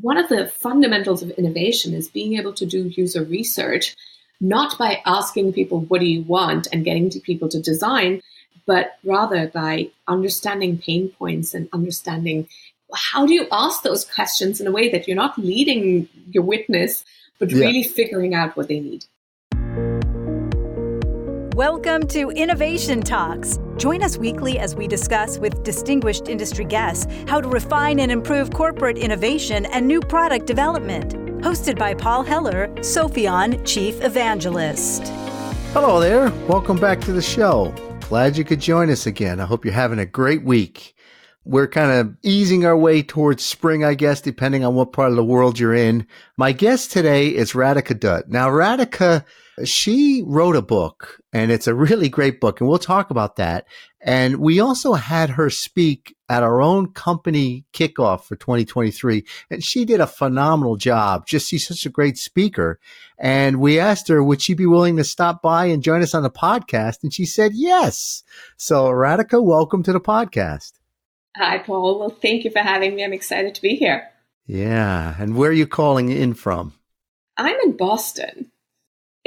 one of the fundamentals of innovation is being able to do user research, not by asking people, what do you want, and getting to people to design, but rather by understanding pain points and understanding how do you ask those questions in a way that you're not leading your witness, but yeah. really figuring out what they need. Welcome to Innovation Talks. Join us weekly as we discuss with distinguished industry guests how to refine and improve corporate innovation and new product development. Hosted by Paul Heller, Sopheon Chief Evangelist. Hello there. Welcome back to the show. Glad you could join us again. I hope you're having a great week. We're kind of easing our way towards spring, I guess, depending on what part of the world you're in. My guest today is Radhika Dutt. Now, Radhika she wrote a book and it's a really great book and we'll talk about that. And we also had her speak at our own company kickoff for 2023 and she did a phenomenal job. Just she's such a great speaker. And we asked her, would she be willing to stop by and join us on the podcast? And she said, yes. So Radhika, welcome to the podcast. Hi, Paul. Well, thank you for having me. I'm excited to be here. Yeah. And where are you calling in from? I'm in Boston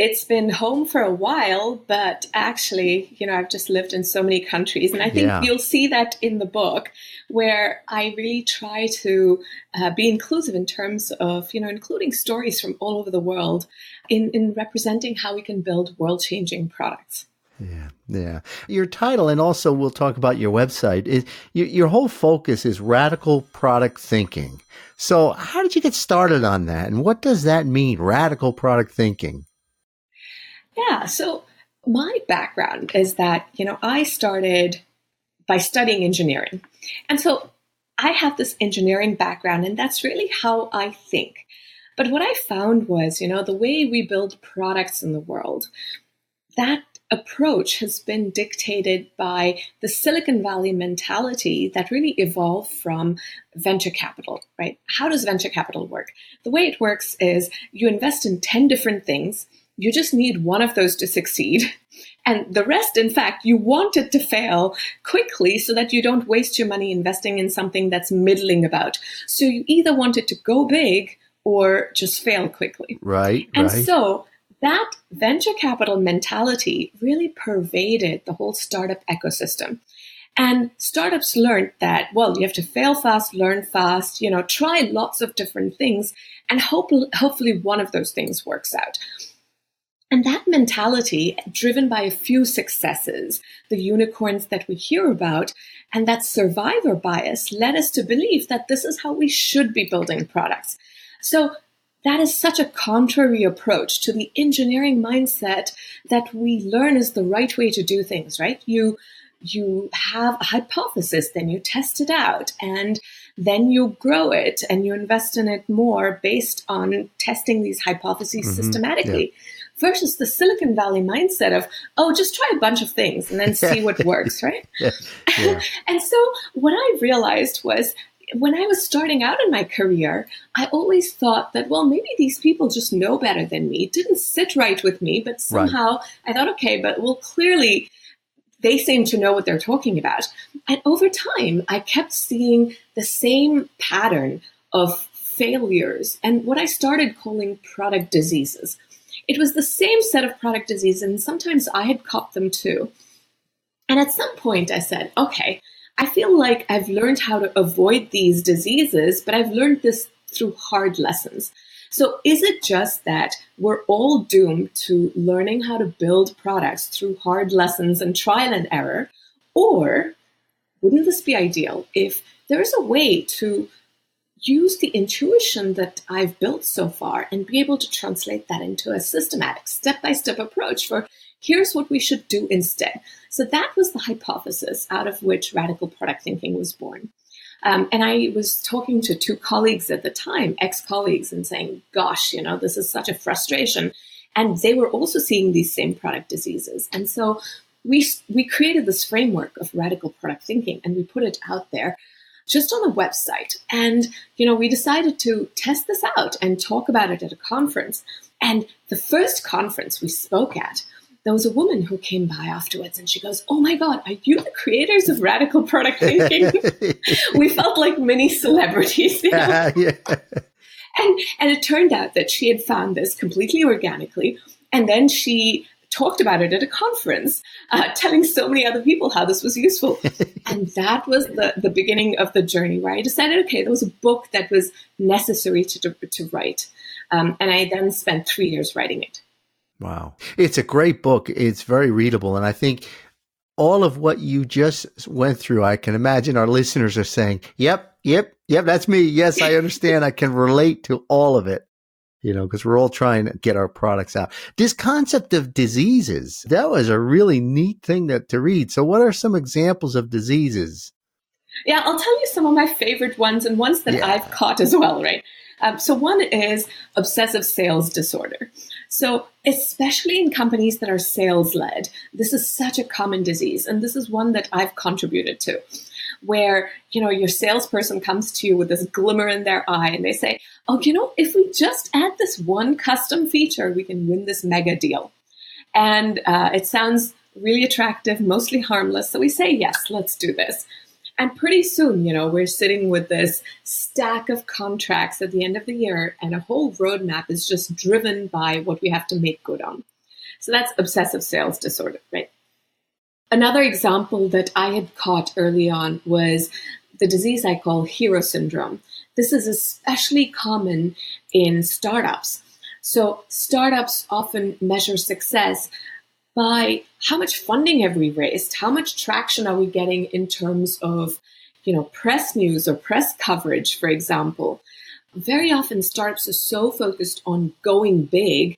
it's been home for a while, but actually, you know, I've just lived in so many countries. And I think yeah. you'll see that in the book, where I really try to uh, be inclusive in terms of, you know, including stories from all over the world in, in representing how we can build world changing products. Yeah, yeah. Your title, and also we'll talk about your website, is your, your whole focus is radical product thinking. So, how did you get started on that? And what does that mean, radical product thinking? Yeah. So my background is that, you know, I started by studying engineering. And so I have this engineering background, and that's really how I think. But what I found was, you know, the way we build products in the world, that approach has been dictated by the Silicon Valley mentality that really evolved from venture capital, right? How does venture capital work? The way it works is you invest in 10 different things you just need one of those to succeed. And the rest, in fact, you want it to fail quickly so that you don't waste your money investing in something that's middling about. So you either want it to go big or just fail quickly. Right. And right. so that venture capital mentality really pervaded the whole startup ecosystem. And startups learned that, well, you have to fail fast, learn fast, you know, try lots of different things, and hope, hopefully one of those things works out. And that mentality, driven by a few successes, the unicorns that we hear about, and that survivor bias led us to believe that this is how we should be building products. So that is such a contrary approach to the engineering mindset that we learn is the right way to do things, right? You you have a hypothesis, then you test it out, and then you grow it and you invest in it more based on testing these hypotheses mm-hmm. systematically. Yeah versus the Silicon Valley mindset of, oh, just try a bunch of things and then see what works, right? Yeah. Yeah. and so what I realized was when I was starting out in my career, I always thought that, well, maybe these people just know better than me. It didn't sit right with me, but somehow right. I thought, okay, but well, clearly they seem to know what they're talking about. And over time, I kept seeing the same pattern of failures and what I started calling product diseases. It was the same set of product diseases, and sometimes I had caught them too. And at some point, I said, okay, I feel like I've learned how to avoid these diseases, but I've learned this through hard lessons. So, is it just that we're all doomed to learning how to build products through hard lessons and trial and error? Or wouldn't this be ideal if there is a way to use the intuition that I've built so far and be able to translate that into a systematic, step by step approach for here's what we should do instead. So that was the hypothesis out of which radical product thinking was born. Um, and I was talking to two colleagues at the time, ex colleagues, and saying, gosh, you know, this is such a frustration. And they were also seeing these same product diseases. And so we, we created this framework of radical product thinking and we put it out there just on the website. And, you know, we decided to test this out and talk about it at a conference. And the first conference we spoke at, there was a woman who came by afterwards and she goes, Oh my God, are you the creators of radical product thinking? we felt like mini celebrities. You know? yeah. And, and it turned out that she had found this completely organically. And then she talked about it at a conference, uh, telling so many other people how this was useful. and that was the, the beginning of the journey where I decided, okay, there was a book that was necessary to, to write. Um, and I then spent three years writing it. Wow. It's a great book. It's very readable. And I think all of what you just went through, I can imagine our listeners are saying, yep, yep, yep, that's me. Yes, I understand. I can relate to all of it you know, because we're all trying to get our products out. This concept of diseases, that was a really neat thing to, to read. So, what are some examples of diseases? Yeah, I'll tell you some of my favorite ones and ones that yeah. I've caught as well, right? Um, so, one is obsessive sales disorder. So, especially in companies that are sales led, this is such a common disease. And this is one that I've contributed to where, you know, your salesperson comes to you with this glimmer in their eye and they say, oh, you know, if we just add this one custom feature, we can win this mega deal. And uh, it sounds really attractive, mostly harmless. So we say, yes, let's do this. And pretty soon, you know, we're sitting with this stack of contracts at the end of the year, and a whole roadmap is just driven by what we have to make good on. So that's obsessive sales disorder, right? Another example that I had caught early on was the disease I call hero syndrome. This is especially common in startups. So, startups often measure success by how much funding have we raised? How much traction are we getting in terms of, you know, press news or press coverage, for example? Very often startups are so focused on going big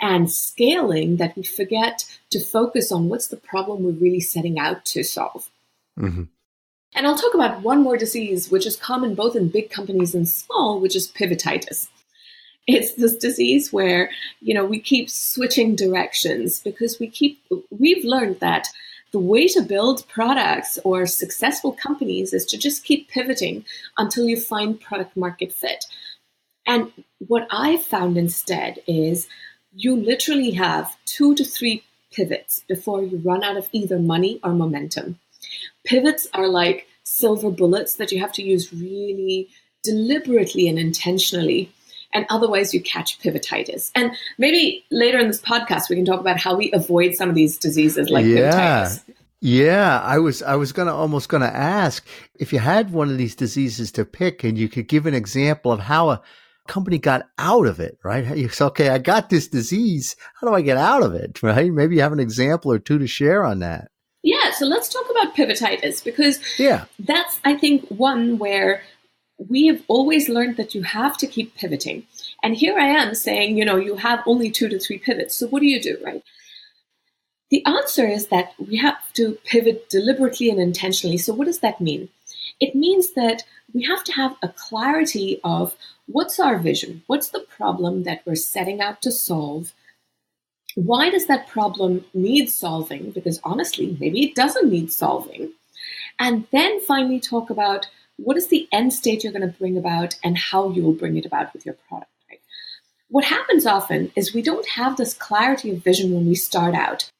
and scaling that we forget to focus on what's the problem we're really setting out to solve. Mm-hmm. And I'll talk about one more disease, which is common both in big companies and small, which is pivotitis. It's this disease where, you know, we keep switching directions because we keep, we've learned that the way to build products or successful companies is to just keep pivoting until you find product market fit. And what I've found instead is you literally have two to three pivots before you run out of either money or momentum. Pivots are like silver bullets that you have to use really deliberately and intentionally. And otherwise, you catch pivotitis. And maybe later in this podcast, we can talk about how we avoid some of these diseases like yeah. pivotitis. Yeah, I was I was gonna almost gonna ask if you had one of these diseases to pick, and you could give an example of how a company got out of it, right? You say, okay, I got this disease. How do I get out of it, right? Maybe you have an example or two to share on that. Yeah, so let's talk about pivotitis because yeah. that's, I think, one where we have always learned that you have to keep pivoting. And here I am saying, you know, you have only two to three pivots. So what do you do, right? The answer is that we have to pivot deliberately and intentionally. So what does that mean? It means that we have to have a clarity of what's our vision? What's the problem that we're setting out to solve? Why does that problem need solving? Because honestly, maybe it doesn't need solving. And then finally talk about what is the end state you're going to bring about and how you will bring it about with your product. Right? What happens often is we don't have this clarity of vision when we start out.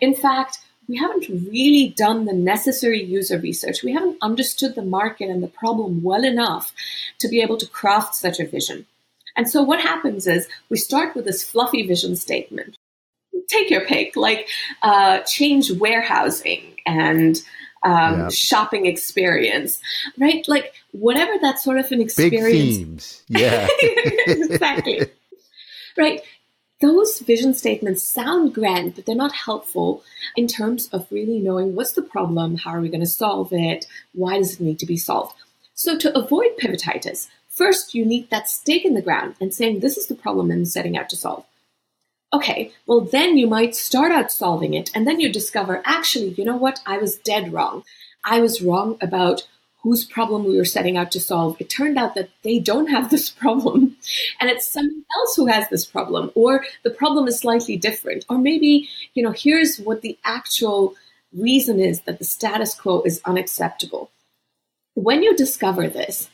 In fact, we haven't really done the necessary user research. We haven't understood the market and the problem well enough to be able to craft such a vision. And so what happens is we start with this fluffy vision statement. Take your pick, like uh, change warehousing and um, yep. shopping experience, right? Like whatever that sort of an experience. Big themes, yeah, exactly. right those vision statements sound grand, but they're not helpful in terms of really knowing what's the problem, how are we going to solve it, why does it need to be solved. So, to avoid pivotitis, first you need that stake in the ground and saying, This is the problem I'm setting out to solve. Okay, well, then you might start out solving it, and then you discover, actually, you know what? I was dead wrong. I was wrong about whose problem we were setting out to solve, it turned out that they don't have this problem and it's someone else who has this problem, or the problem is slightly different. Or maybe, you know, here's what the actual reason is that the status quo is unacceptable. When you discover this,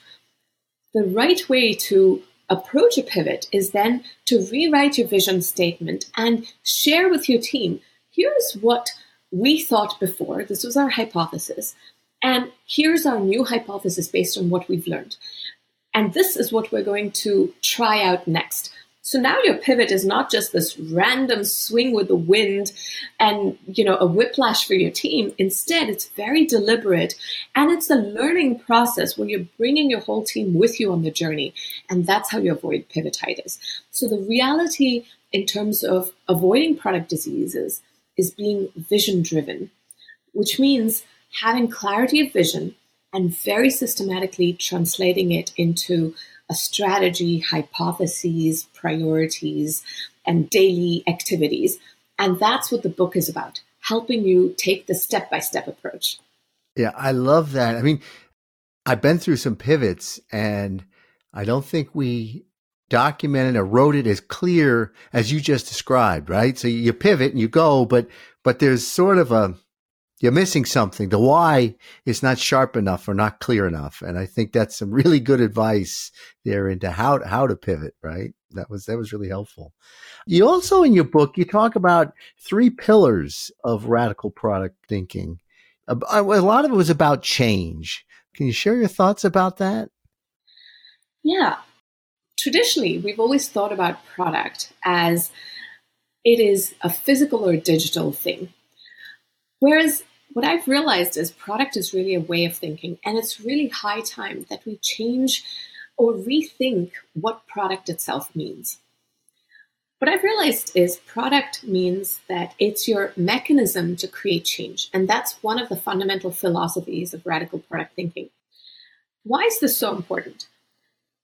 the right way to approach a pivot is then to rewrite your vision statement and share with your team here's what we thought before, this was our hypothesis, and here's our new hypothesis based on what we've learned. And this is what we're going to try out next. So now your pivot is not just this random swing with the wind and, you know, a whiplash for your team. Instead, it's very deliberate and it's a learning process where you're bringing your whole team with you on the journey. And that's how you avoid pivotitis. So the reality in terms of avoiding product diseases is being vision driven, which means having clarity of vision and very systematically translating it into a strategy, hypotheses, priorities, and daily activities. And that's what the book is about helping you take the step by step approach. Yeah, I love that. I mean, I've been through some pivots and I don't think we documented or wrote it as clear as you just described, right? So you pivot and you go, but but there's sort of a you're missing something. The why is not sharp enough or not clear enough. And I think that's some really good advice there into how to, how to pivot, right? That was, that was really helpful. You also in your book, you talk about three pillars of radical product thinking. A, uh, a lot of it was about change. Can you share your thoughts about that? Yeah. Traditionally, we've always thought about product as it is a physical or digital thing Whereas what I've realized is product is really a way of thinking, and it's really high time that we change or rethink what product itself means. What I've realized is product means that it's your mechanism to create change. And that's one of the fundamental philosophies of radical product thinking. Why is this so important?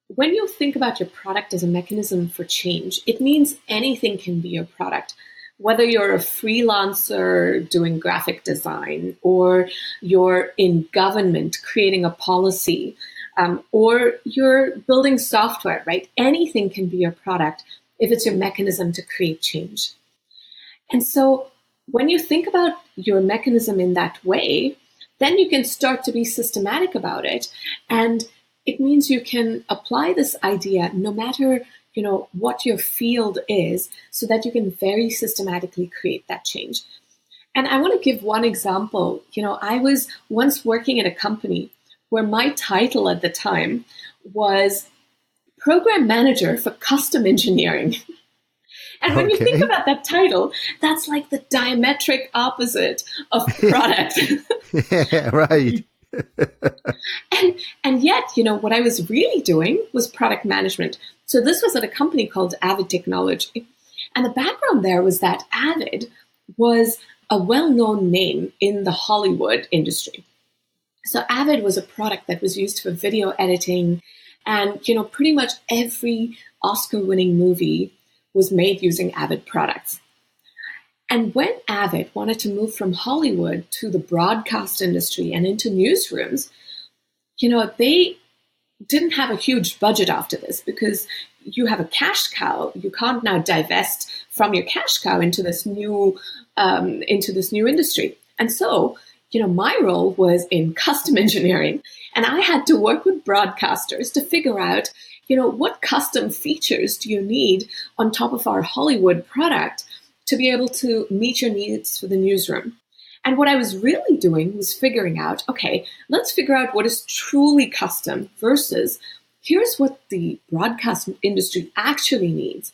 When you think about your product as a mechanism for change, it means anything can be your product whether you're a freelancer doing graphic design or you're in government creating a policy um, or you're building software, right? Anything can be your product if it's your mechanism to create change. And so when you think about your mechanism in that way, then you can start to be systematic about it. And it means you can apply this idea no matter you know what your field is so that you can very systematically create that change. And i want to give one example. You know i was once working at a company where my title at the time was program manager for custom engineering. And when okay. you think about that title that's like the diametric opposite of product. Yeah right. And and yet you know what i was really doing was product management so this was at a company called Avid Technology. And the background there was that Avid was a well known name in the Hollywood industry. So Avid was a product that was used for video editing. And, you know, pretty much every Oscar winning movie was made using Avid products. And when Avid wanted to move from Hollywood to the broadcast industry and into newsrooms, you know, they didn't have a huge budget after this because you have a cash cow. You can't now divest from your cash cow into this new um, into this new industry. And so, you know, my role was in custom engineering, and I had to work with broadcasters to figure out, you know, what custom features do you need on top of our Hollywood product to be able to meet your needs for the newsroom. And what I was really doing was figuring out okay, let's figure out what is truly custom versus here's what the broadcast industry actually needs.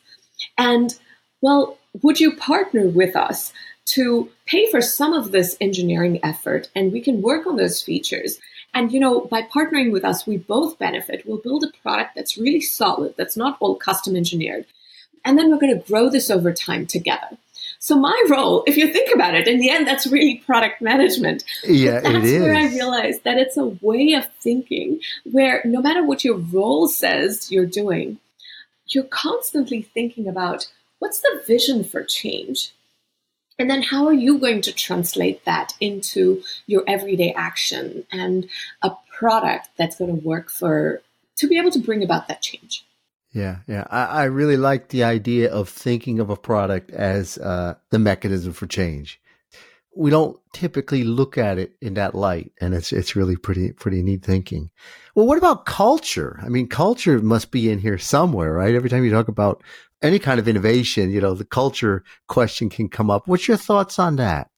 And, well, would you partner with us to pay for some of this engineering effort and we can work on those features? And, you know, by partnering with us, we both benefit. We'll build a product that's really solid, that's not all custom engineered. And then we're going to grow this over time together. So my role, if you think about it, in the end, that's really product management. Yeah, but that's it is. where I realized that it's a way of thinking where no matter what your role says you're doing, you're constantly thinking about what's the vision for change? And then how are you going to translate that into your everyday action and a product that's going to work for to be able to bring about that change? Yeah, yeah. I, I, really like the idea of thinking of a product as uh, the mechanism for change. we don't typically look at it in that light. And it's, it's really pretty, pretty neat thinking. Well, what about culture? I mean, culture must be in here somewhere, right? Every time you talk about any kind of innovation, you know, the culture question can come up. What's your thoughts on that?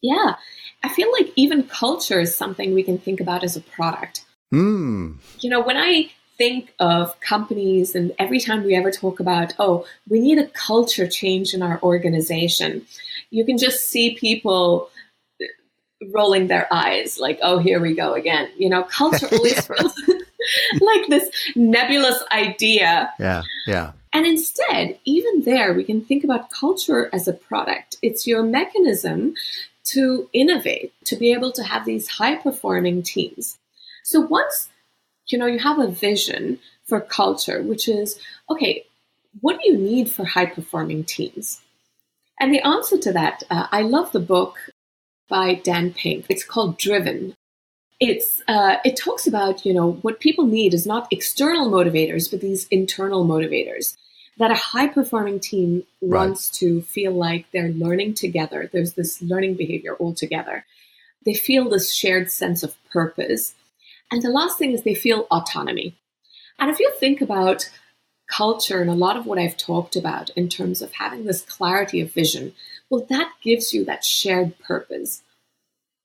Yeah. I feel like even culture is something we can think about as a product. Mm. You know, when I think of companies and every time we ever talk about, oh, we need a culture change in our organization, you can just see people rolling their eyes like, oh, here we go again. You know, culture always feels like this nebulous idea. Yeah, yeah. And instead, even there, we can think about culture as a product. It's your mechanism to innovate, to be able to have these high performing teams. So once you know you have a vision for culture, which is okay, what do you need for high performing teams? And the answer to that, uh, I love the book by Dan Pink. It's called Driven. It's uh, it talks about you know what people need is not external motivators, but these internal motivators that a high performing team right. wants to feel like they're learning together. There's this learning behavior all together. They feel this shared sense of purpose. And the last thing is they feel autonomy. And if you think about culture and a lot of what I've talked about in terms of having this clarity of vision, well, that gives you that shared purpose.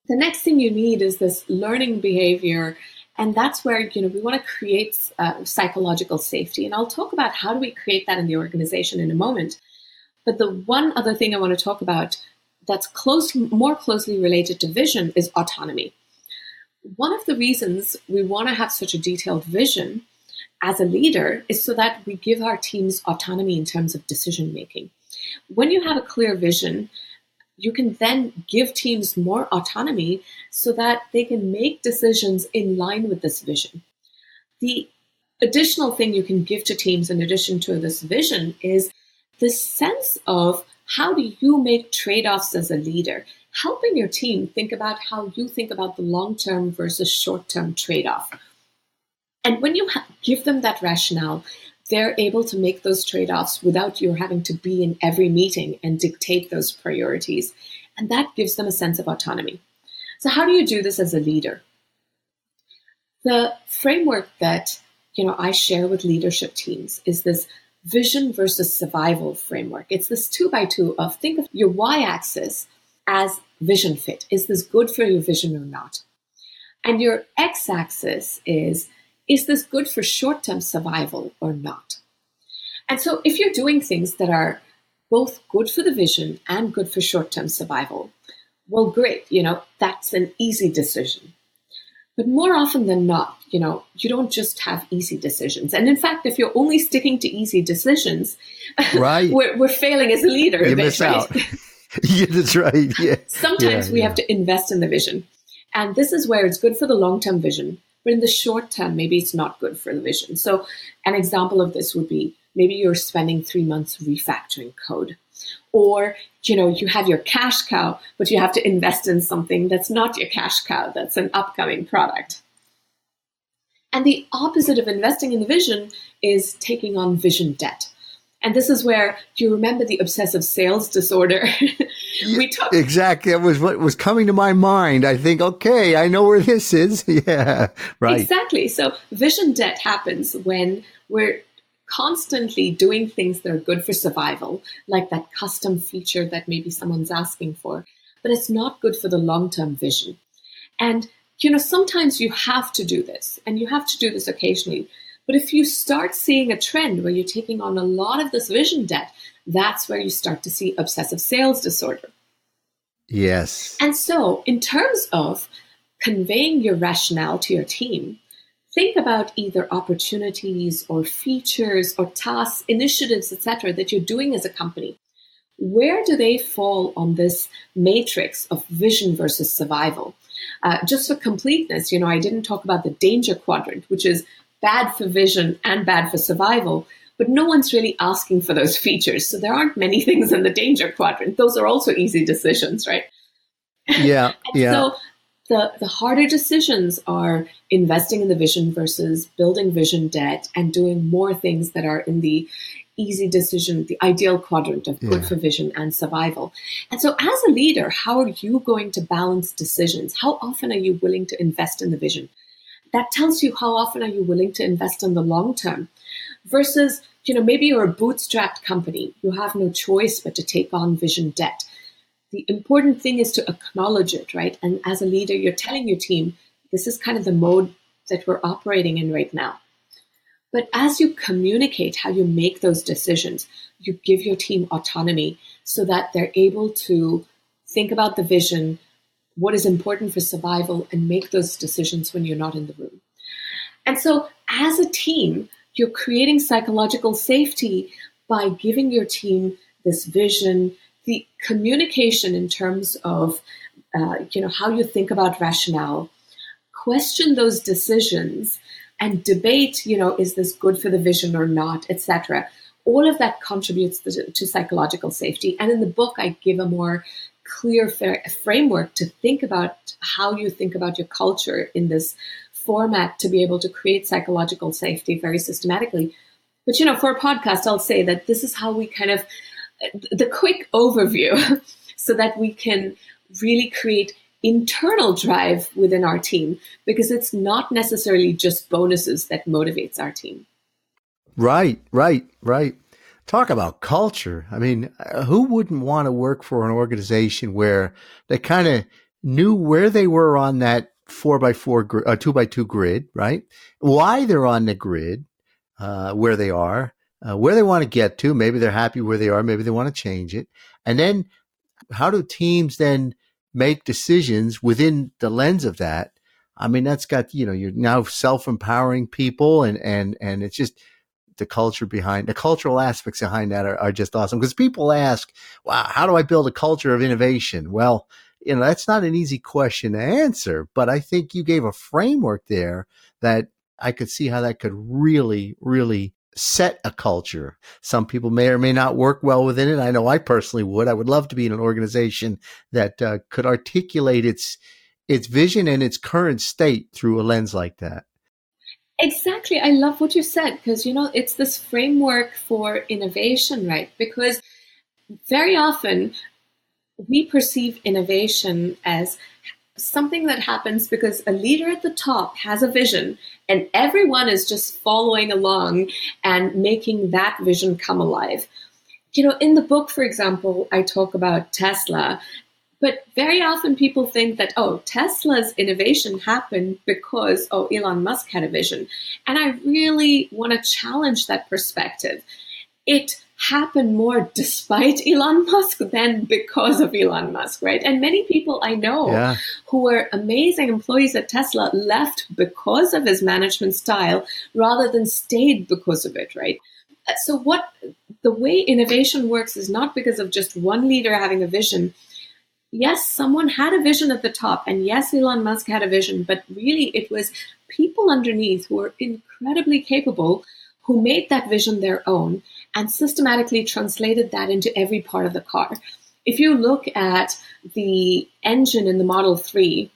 The next thing you need is this learning behavior and that's where you know we want to create uh, psychological safety and i'll talk about how do we create that in the organization in a moment but the one other thing i want to talk about that's close more closely related to vision is autonomy one of the reasons we want to have such a detailed vision as a leader is so that we give our teams autonomy in terms of decision making when you have a clear vision you can then give teams more autonomy so that they can make decisions in line with this vision. The additional thing you can give to teams in addition to this vision is this sense of how do you make trade offs as a leader, helping your team think about how you think about the long term versus short term trade off. And when you give them that rationale, they're able to make those trade offs without you having to be in every meeting and dictate those priorities. And that gives them a sense of autonomy. So, how do you do this as a leader? The framework that you know I share with leadership teams is this vision versus survival framework. It's this two by two of think of your y axis as vision fit. Is this good for your vision or not? And your x axis is is this good for short term survival or not? And so, if you're doing things that are both good for the vision and good for short term survival, well, great, you know, that's an easy decision. But more often than not, you know, you don't just have easy decisions. And in fact, if you're only sticking to easy decisions, right. we're, we're failing as a leader. You miss out. yeah, that's right. Yeah. Sometimes yeah, we yeah. have to invest in the vision. And this is where it's good for the long term vision but in the short term, maybe it's not good for the vision. So, an example of this would be maybe you're spending three months refactoring code. Or, you know, you have your cash cow, but you have to invest in something that's not your cash cow, that's an upcoming product. And the opposite of investing in the vision is taking on vision debt. And this is where do you remember the obsessive sales disorder? we took exactly. That was what was coming to my mind. I think, okay, I know where this is. yeah, right. Exactly. So vision debt happens when we're constantly doing things that are good for survival, like that custom feature that maybe someone's asking for, but it's not good for the long term vision. And you know, sometimes you have to do this, and you have to do this occasionally but if you start seeing a trend where you're taking on a lot of this vision debt, that's where you start to see obsessive sales disorder. Yes. And so, in terms of conveying your rationale to your team, think about either opportunities or features or tasks, initiatives, etc., that you're doing as a company. Where do they fall on this matrix of vision versus survival? Uh, just for completeness, you know, I didn't talk about the danger quadrant, which is bad for vision and bad for survival, but no one's really asking for those features. So there aren't many things in the danger quadrant. Those are also easy decisions, right? Yeah. yeah. So The, the harder decisions are investing in the vision versus building vision debt and doing more things that are in the easy decision, the ideal quadrant of good yeah. for vision and survival. And so, as a leader, how are you going to balance decisions? How often are you willing to invest in the vision? That tells you how often are you willing to invest in the long term versus, you know, maybe you're a bootstrapped company. You have no choice but to take on vision debt. The important thing is to acknowledge it, right? And as a leader, you're telling your team, this is kind of the mode that we're operating in right now. But as you communicate how you make those decisions, you give your team autonomy so that they're able to think about the vision, what is important for survival, and make those decisions when you're not in the room. And so, as a team, you're creating psychological safety by giving your team this vision, the communication in terms of uh, you know how you think about rationale, question those decisions and debate, you know, is this good for the vision or not, etc. All of that contributes to, to, psychological safety. And in the book, I give a more clear framework to think about how you think about your culture in this format to be able to create psychological safety very systematically. But, you know, for a podcast, I'll say that this is how we kind of, the quick overview so that we can really create internal drive within our team because it's not necessarily just bonuses that motivates our team. Right, right, right. Talk about culture. I mean, uh, who wouldn't want to work for an organization where they kind of knew where they were on that four by four, uh, two by two grid, right? Why they're on the grid, uh, where they are, uh, where they want to get to. Maybe they're happy where they are. Maybe they want to change it. And then how do teams then make decisions within the lens of that. I mean, that's got, you know, you're now self empowering people and, and, and it's just the culture behind the cultural aspects behind that are, are just awesome because people ask, wow, how do I build a culture of innovation? Well, you know, that's not an easy question to answer, but I think you gave a framework there that I could see how that could really, really set a culture. Some people may or may not work well within it. I know I personally would. I would love to be in an organization that uh, could articulate its its vision and its current state through a lens like that. Exactly. I love what you said because you know it's this framework for innovation, right? Because very often we perceive innovation as something that happens because a leader at the top has a vision and everyone is just following along and making that vision come alive. You know, in the book, for example, I talk about Tesla, but very often people think that, oh, Tesla's innovation happened because, oh, Elon Musk had a vision. And I really want to challenge that perspective. It happened more despite Elon Musk than because of Elon Musk, right? And many people I know yeah. who were amazing employees at Tesla left because of his management style rather than stayed because of it, right? So what the way innovation works is not because of just one leader having a vision. Yes, someone had a vision at the top, and yes, Elon Musk had a vision, but really it was people underneath who were incredibly capable who made that vision their own and systematically translated that into every part of the car. If you look at the engine in the Model 3,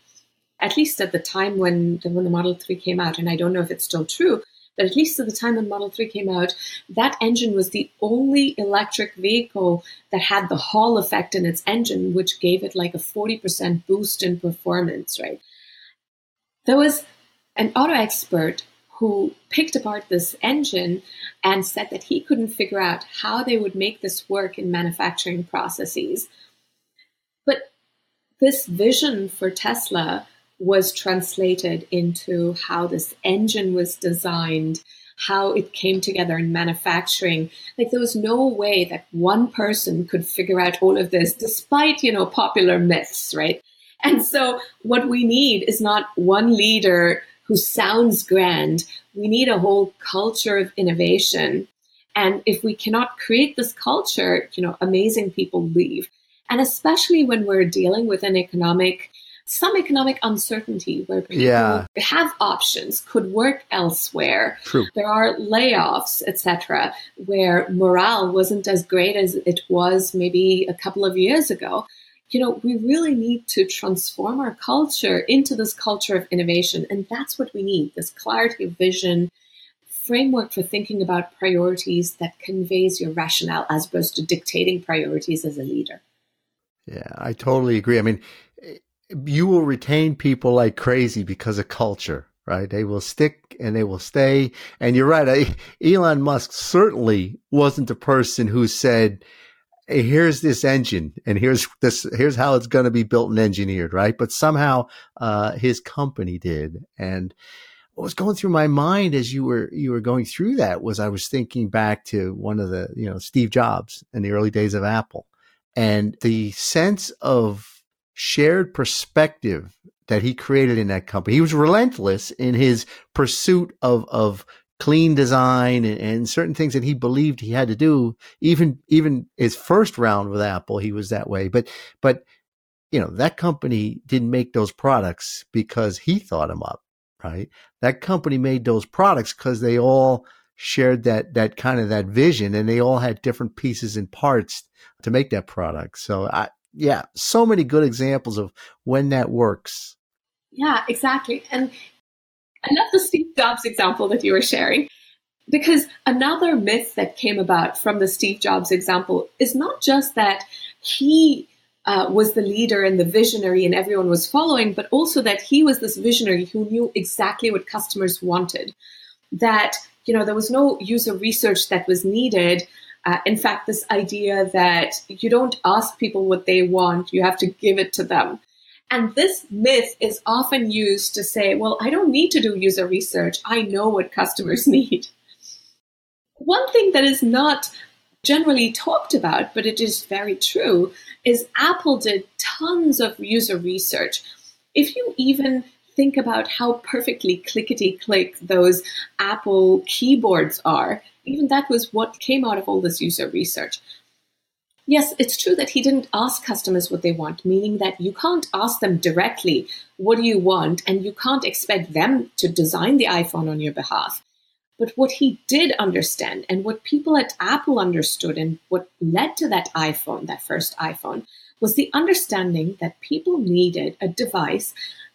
at least at the time when the, when the Model 3 came out, and I don't know if it's still true, but at least at the time when Model 3 came out, that engine was the only electric vehicle that had the Hall effect in its engine, which gave it like a 40% boost in performance, right? There was an auto expert who picked apart this engine and said that he couldn't figure out how they would make this work in manufacturing processes. But this vision for Tesla was translated into how this engine was designed, how it came together in manufacturing. Like there was no way that one person could figure out all of this, despite, you know, popular myths, right? And so what we need is not one leader who sounds grand. We need a whole culture of innovation. And if we cannot create this culture, you know, amazing people leave. And especially when we're dealing with an economic, some economic uncertainty where people yeah. have options, could work elsewhere. True. There are layoffs, etc., where morale wasn't as great as it was maybe a couple of years ago you know, we really need to transform our culture into this culture of innovation. And that's what we need this clarity of vision, framework for thinking about priorities that conveys your rationale as opposed to dictating priorities as a leader. Yeah, I totally agree. I mean, you will retain people like crazy because of culture, right? They will stick and they will stay. And you're right. Elon Musk certainly wasn't the person who said, here's this engine and here's this, here's how it's going to be built and engineered, right? But somehow, uh, his company did. And what was going through my mind as you were, you were going through that was I was thinking back to one of the, you know, Steve Jobs in the early days of Apple and the sense of shared perspective that he created in that company. He was relentless in his pursuit of, of clean design and, and, certain things that he believed he had to do. Even, even his first round with Apple, he was that way. But, but, you know, that company didn't make those products because he thought them up, right? That company made those products because they all shared that, that kind of that vision and they all had different pieces and parts to make that product. So I, yeah, so many good examples of when that works. Yeah, exactly. And I love the Steve Jobs example that you were sharing because another myth that came about from the Steve Jobs example is not just that he uh, was the leader and the visionary and everyone was following, but also that he was this visionary who knew exactly what customers wanted. That, you know, there was no user research that was needed uh, in fact, this idea that you don't ask people what they want, you have to give it to them. And this myth is often used to say, well, I don't need to do user research. I know what customers need. One thing that is not generally talked about, but it is very true, is Apple did tons of user research. If you even think about how perfectly clickety click those Apple keyboards are, even that was what came out of all this user research. Yes, it's true that he didn't ask customers what they want, meaning that you can't ask them directly, what do you want? And you can't expect them to design the iPhone on your behalf. But what he did understand, and what people at Apple understood, and what led to that iPhone, that first iPhone, was the understanding that people needed a device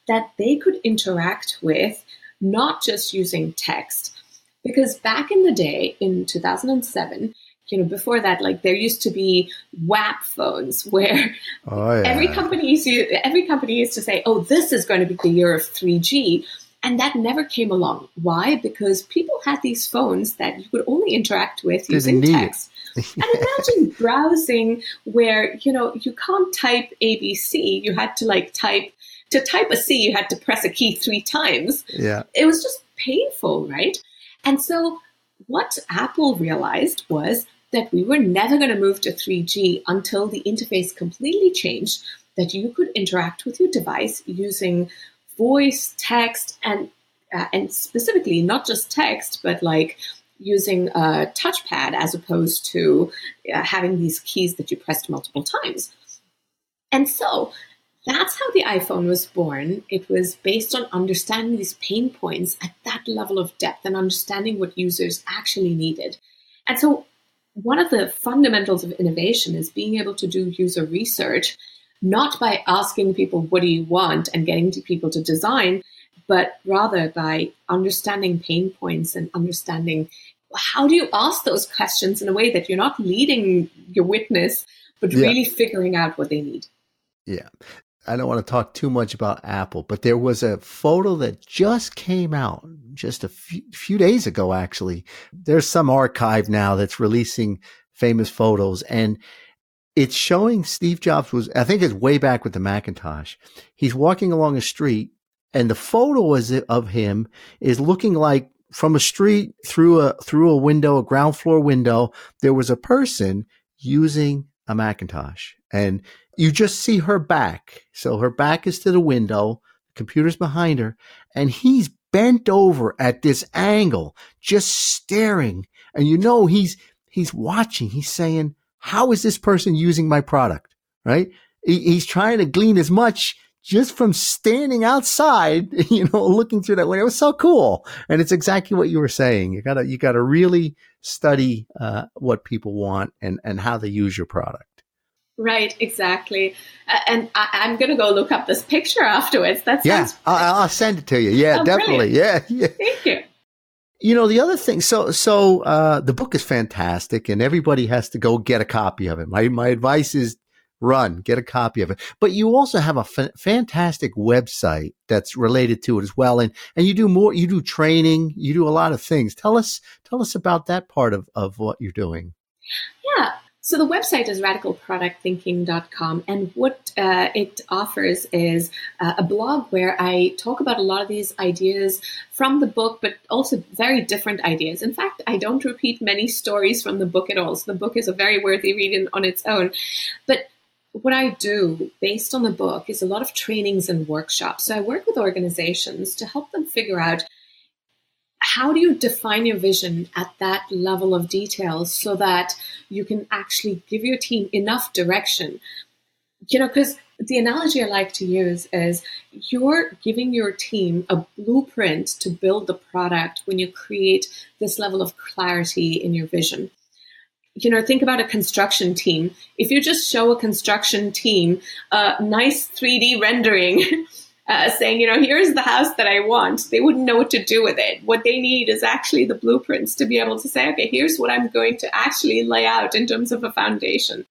that they could interact with, not just using text, because back in the day, in 2007, you know, before that, like there used to be WAP phones where oh, yeah. every company used to, every company used to say, "Oh, this is going to be the year of 3G," and that never came along. Why? Because people had these phones that you could only interact with using text. and imagine browsing where you know you can't type ABC. You had to like type to type a C. You had to press a key three times. Yeah, it was just painful, right? And so what Apple realized was that we were never going to move to 3G until the interface completely changed, that you could interact with your device using voice, text, and uh, and specifically not just text, but like using a touchpad as opposed to uh, having these keys that you pressed multiple times. And so that's how the iPhone was born. It was based on understanding these pain points at that level of depth and understanding what users actually needed. And so, one of the fundamentals of innovation is being able to do user research, not by asking people, What do you want? and getting to people to design, but rather by understanding pain points and understanding how do you ask those questions in a way that you're not leading your witness, but yeah. really figuring out what they need. Yeah. I don't want to talk too much about Apple, but there was a photo that just came out just a few, few days ago, actually. There's some archive now that's releasing famous photos and it's showing Steve Jobs was, I think it's way back with the Macintosh. He's walking along a street and the photo is of him is looking like from a street through a, through a window, a ground floor window, there was a person using a Macintosh and you just see her back. So her back is to the window, computer's behind her, and he's bent over at this angle, just staring. And you know he's he's watching. He's saying, "How is this person using my product?" Right? He, he's trying to glean as much just from standing outside, you know, looking through that window. It was so cool, and it's exactly what you were saying. You gotta you gotta really study uh, what people want and and how they use your product. Right, exactly. Uh, and I, am going to go look up this picture afterwards. That's yeah, I'll, I'll, send it to you. Yeah, oh, definitely. Yeah, yeah. Thank you. You know the other thing. So, so uh, the book is fantastic, and everybody has to go get a copy of it. My my advice is run, get a copy of it. But you also have a f- fantastic website that's related to it as well, and and you do more. You do training. You do a lot of things. Tell us tell us about that part of of what you're doing. So the website is radicalproductthinking.com, and what uh, it offers is uh, a blog where I talk about a lot of these ideas from the book, but also very different ideas. In fact, I don't repeat many stories from the book at all. So the book is a very worthy read in, on its own. But what I do based on the book is a lot of trainings and workshops. So I work with organizations to help them figure out how do you define your vision at that level of detail so that you can actually give your team enough direction? You know, because the analogy I like to use is you're giving your team a blueprint to build the product when you create this level of clarity in your vision. You know, think about a construction team. If you just show a construction team a nice 3D rendering, uh, saying, you know, here's the house that I want, they wouldn't know what to do with it. What they need is actually the blueprints to be able to say, okay, here's what I'm going to actually lay out in terms of a foundation.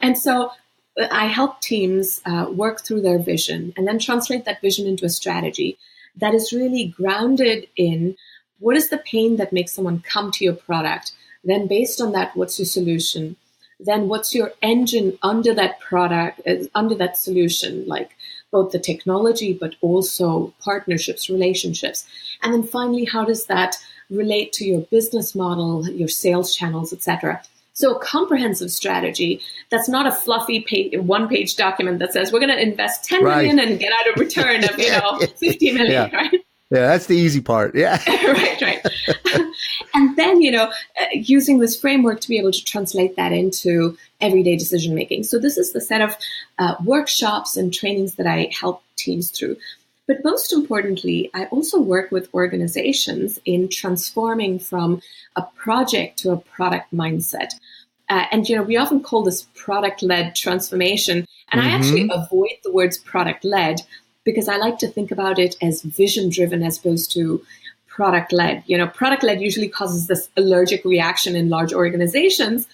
And so uh, I help teams uh, work through their vision and then translate that vision into a strategy that is really grounded in what is the pain that makes someone come to your product. Then, based on that, what's your solution? Then, what's your engine under that product, uh, under that solution? Like, both the technology, but also partnerships, relationships. And then finally, how does that relate to your business model, your sales channels, etc. So a comprehensive strategy that's not a fluffy page, one page document that says we're going to invest ten right. million and get out a return of, you know, 50 million, yeah. right? Yeah, that's the easy part. Yeah. right, right. and then, you know, uh, using this framework to be able to translate that into everyday decision making. So, this is the set of uh, workshops and trainings that I help teams through. But most importantly, I also work with organizations in transforming from a project to a product mindset. Uh, and you know, we often call this product-led transformation, and mm-hmm. I actually mm-hmm. avoid the words product-led because I like to think about it as vision driven as opposed to product led. You know, product led usually causes this allergic reaction in large organizations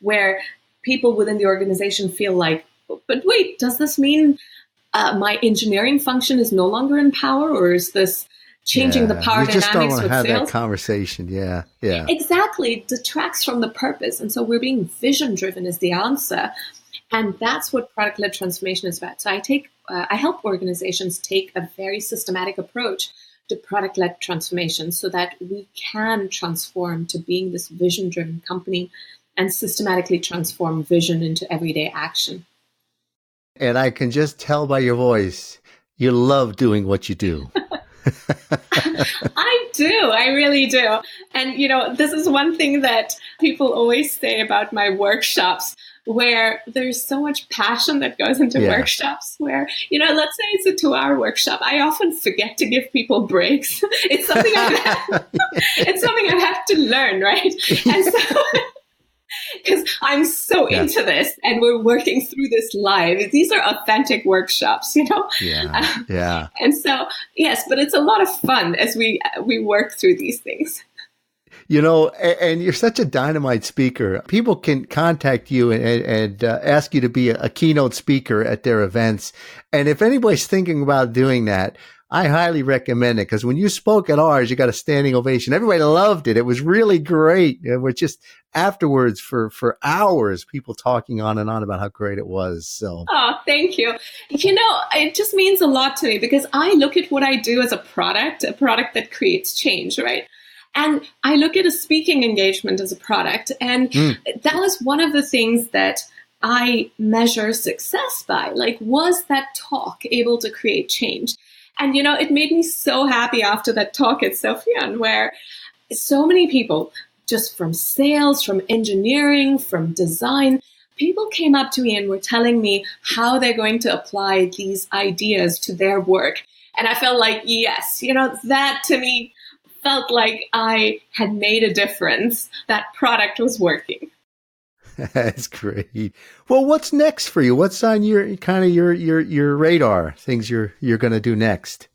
where people within the organization feel like, but wait, does this mean uh, my engineering function is no longer in power or is this changing yeah, the power you just dynamics don't with have sales? that conversation. Yeah, yeah. Exactly. It detracts from the purpose. And so we're being vision driven is the answer. And that's what product led transformation is about. So I take, uh, I help organizations take a very systematic approach to product led transformation so that we can transform to being this vision driven company and systematically transform vision into everyday action. And I can just tell by your voice, you love doing what you do. I do. I really do. And, you know, this is one thing that people always say about my workshops where there's so much passion that goes into yeah. workshops where you know let's say it's a two hour workshop. I often forget to give people breaks. It's something i it's something i have to learn right? And so because i'm so yeah. into this and we're working through this live. These are authentic workshops you know? Yeah. Yeah. And so yes but it's a lot of fun as we we work through these things you know, and, you're such a dynamite speaker. People can contact you and, and uh, ask you to be a, a keynote speaker at their events. And if anybody's thinking about doing that, I highly recommend it because when you spoke at ours, you got a standing ovation. Everybody loved it. It was really great. It was just afterwards for, for hours, people talking on and on about how great it was. So, oh, thank you. You know, it just means a lot to me because I look at what I do as a product, a product that creates change, right? And I look at a speaking engagement as a product. And mm. that was one of the things that I measure success by. Like, was that talk able to create change? And, you know, it made me so happy after that talk at Sopheon, where so many people, just from sales, from engineering, from design, people came up to me and were telling me how they're going to apply these ideas to their work. And I felt like, yes, you know, that to me felt like I had made a difference. That product was working. That's great. Well, what's next for you? What's on your kind of your your your radar? Things you're you're going to do next?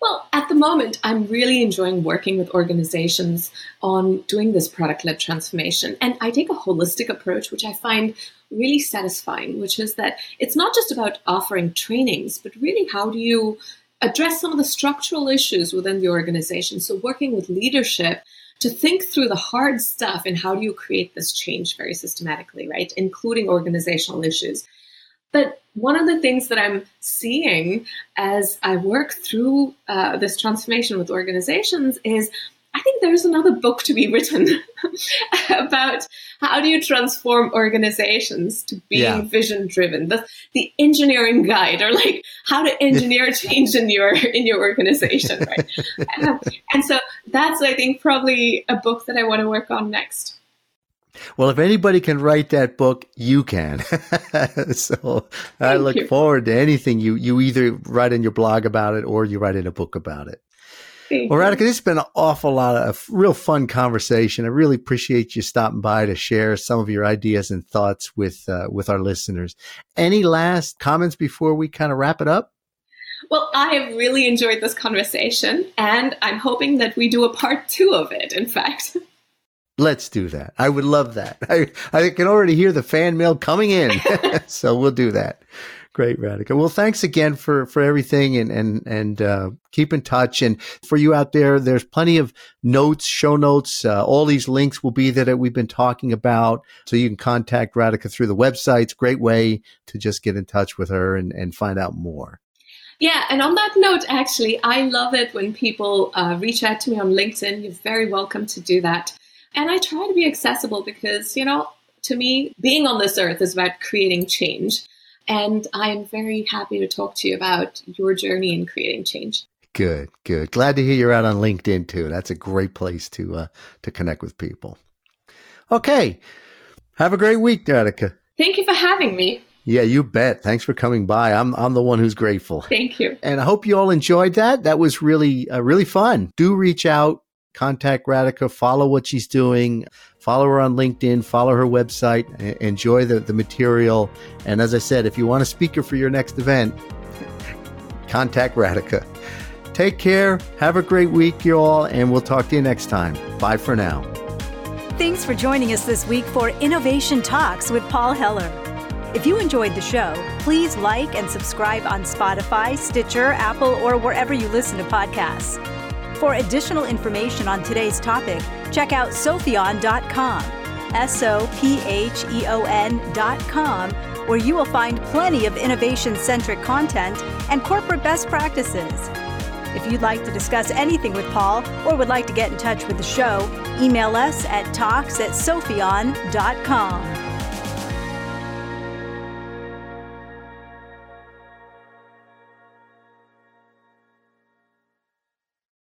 Well, at the moment, I'm really enjoying working with organizations on doing this product led transformation. And I take a holistic approach, which I find really satisfying, which is that it's not just about offering trainings, but really how do you address some of the structural issues within the organization. So, working with leadership to think through the hard stuff and how do you create this change very systematically, right? Including organizational issues. But one of the things that I'm seeing as I work through uh, this transformation with organizations is I think there's another book to be written about how do you transform organizations to being yeah. vision driven. The, the engineering guide, or like how to engineer change in your in your organization, right? uh, and so that's I think probably a book that I want to work on next. Well, if anybody can write that book, you can. so Thank I look you. forward to anything you you either write in your blog about it or you write in a book about it. Well, Radhika, this has been an awful lot of real fun conversation. I really appreciate you stopping by to share some of your ideas and thoughts with uh, with our listeners. Any last comments before we kind of wrap it up? Well, I have really enjoyed this conversation, and I'm hoping that we do a part two of it. In fact. Let's do that. I would love that. I, I can already hear the fan mail coming in. so we'll do that. Great, Radhika. Well, thanks again for, for everything and, and, and, uh, keep in touch. And for you out there, there's plenty of notes, show notes. Uh, all these links will be there that we've been talking about. So you can contact Radhika through the website. Great way to just get in touch with her and, and find out more. Yeah, and on that note, actually, I love it when people uh, reach out to me on LinkedIn. You're very welcome to do that. And I try to be accessible because, you know, to me, being on this earth is about creating change. And I'm very happy to talk to you about your journey in creating change. Good, good. Glad to hear you're out on LinkedIn too. That's a great place to uh, to connect with people. Okay, have a great week, Radhika. Thank you for having me. Yeah, you bet. Thanks for coming by. I'm I'm the one who's grateful. Thank you. And I hope you all enjoyed that. That was really uh, really fun. Do reach out, contact Radhika, follow what she's doing. Follow her on LinkedIn, follow her website, enjoy the, the material. And as I said, if you want a speaker for your next event, contact Radhika. Take care. Have a great week, you all, and we'll talk to you next time. Bye for now. Thanks for joining us this week for Innovation Talks with Paul Heller. If you enjoyed the show, please like and subscribe on Spotify, Stitcher, Apple, or wherever you listen to podcasts. For additional information on today's topic, check out sopheon.com, S O P H E O N.com, where you will find plenty of innovation centric content and corporate best practices. If you'd like to discuss anything with Paul or would like to get in touch with the show, email us at talks at sopheon.com.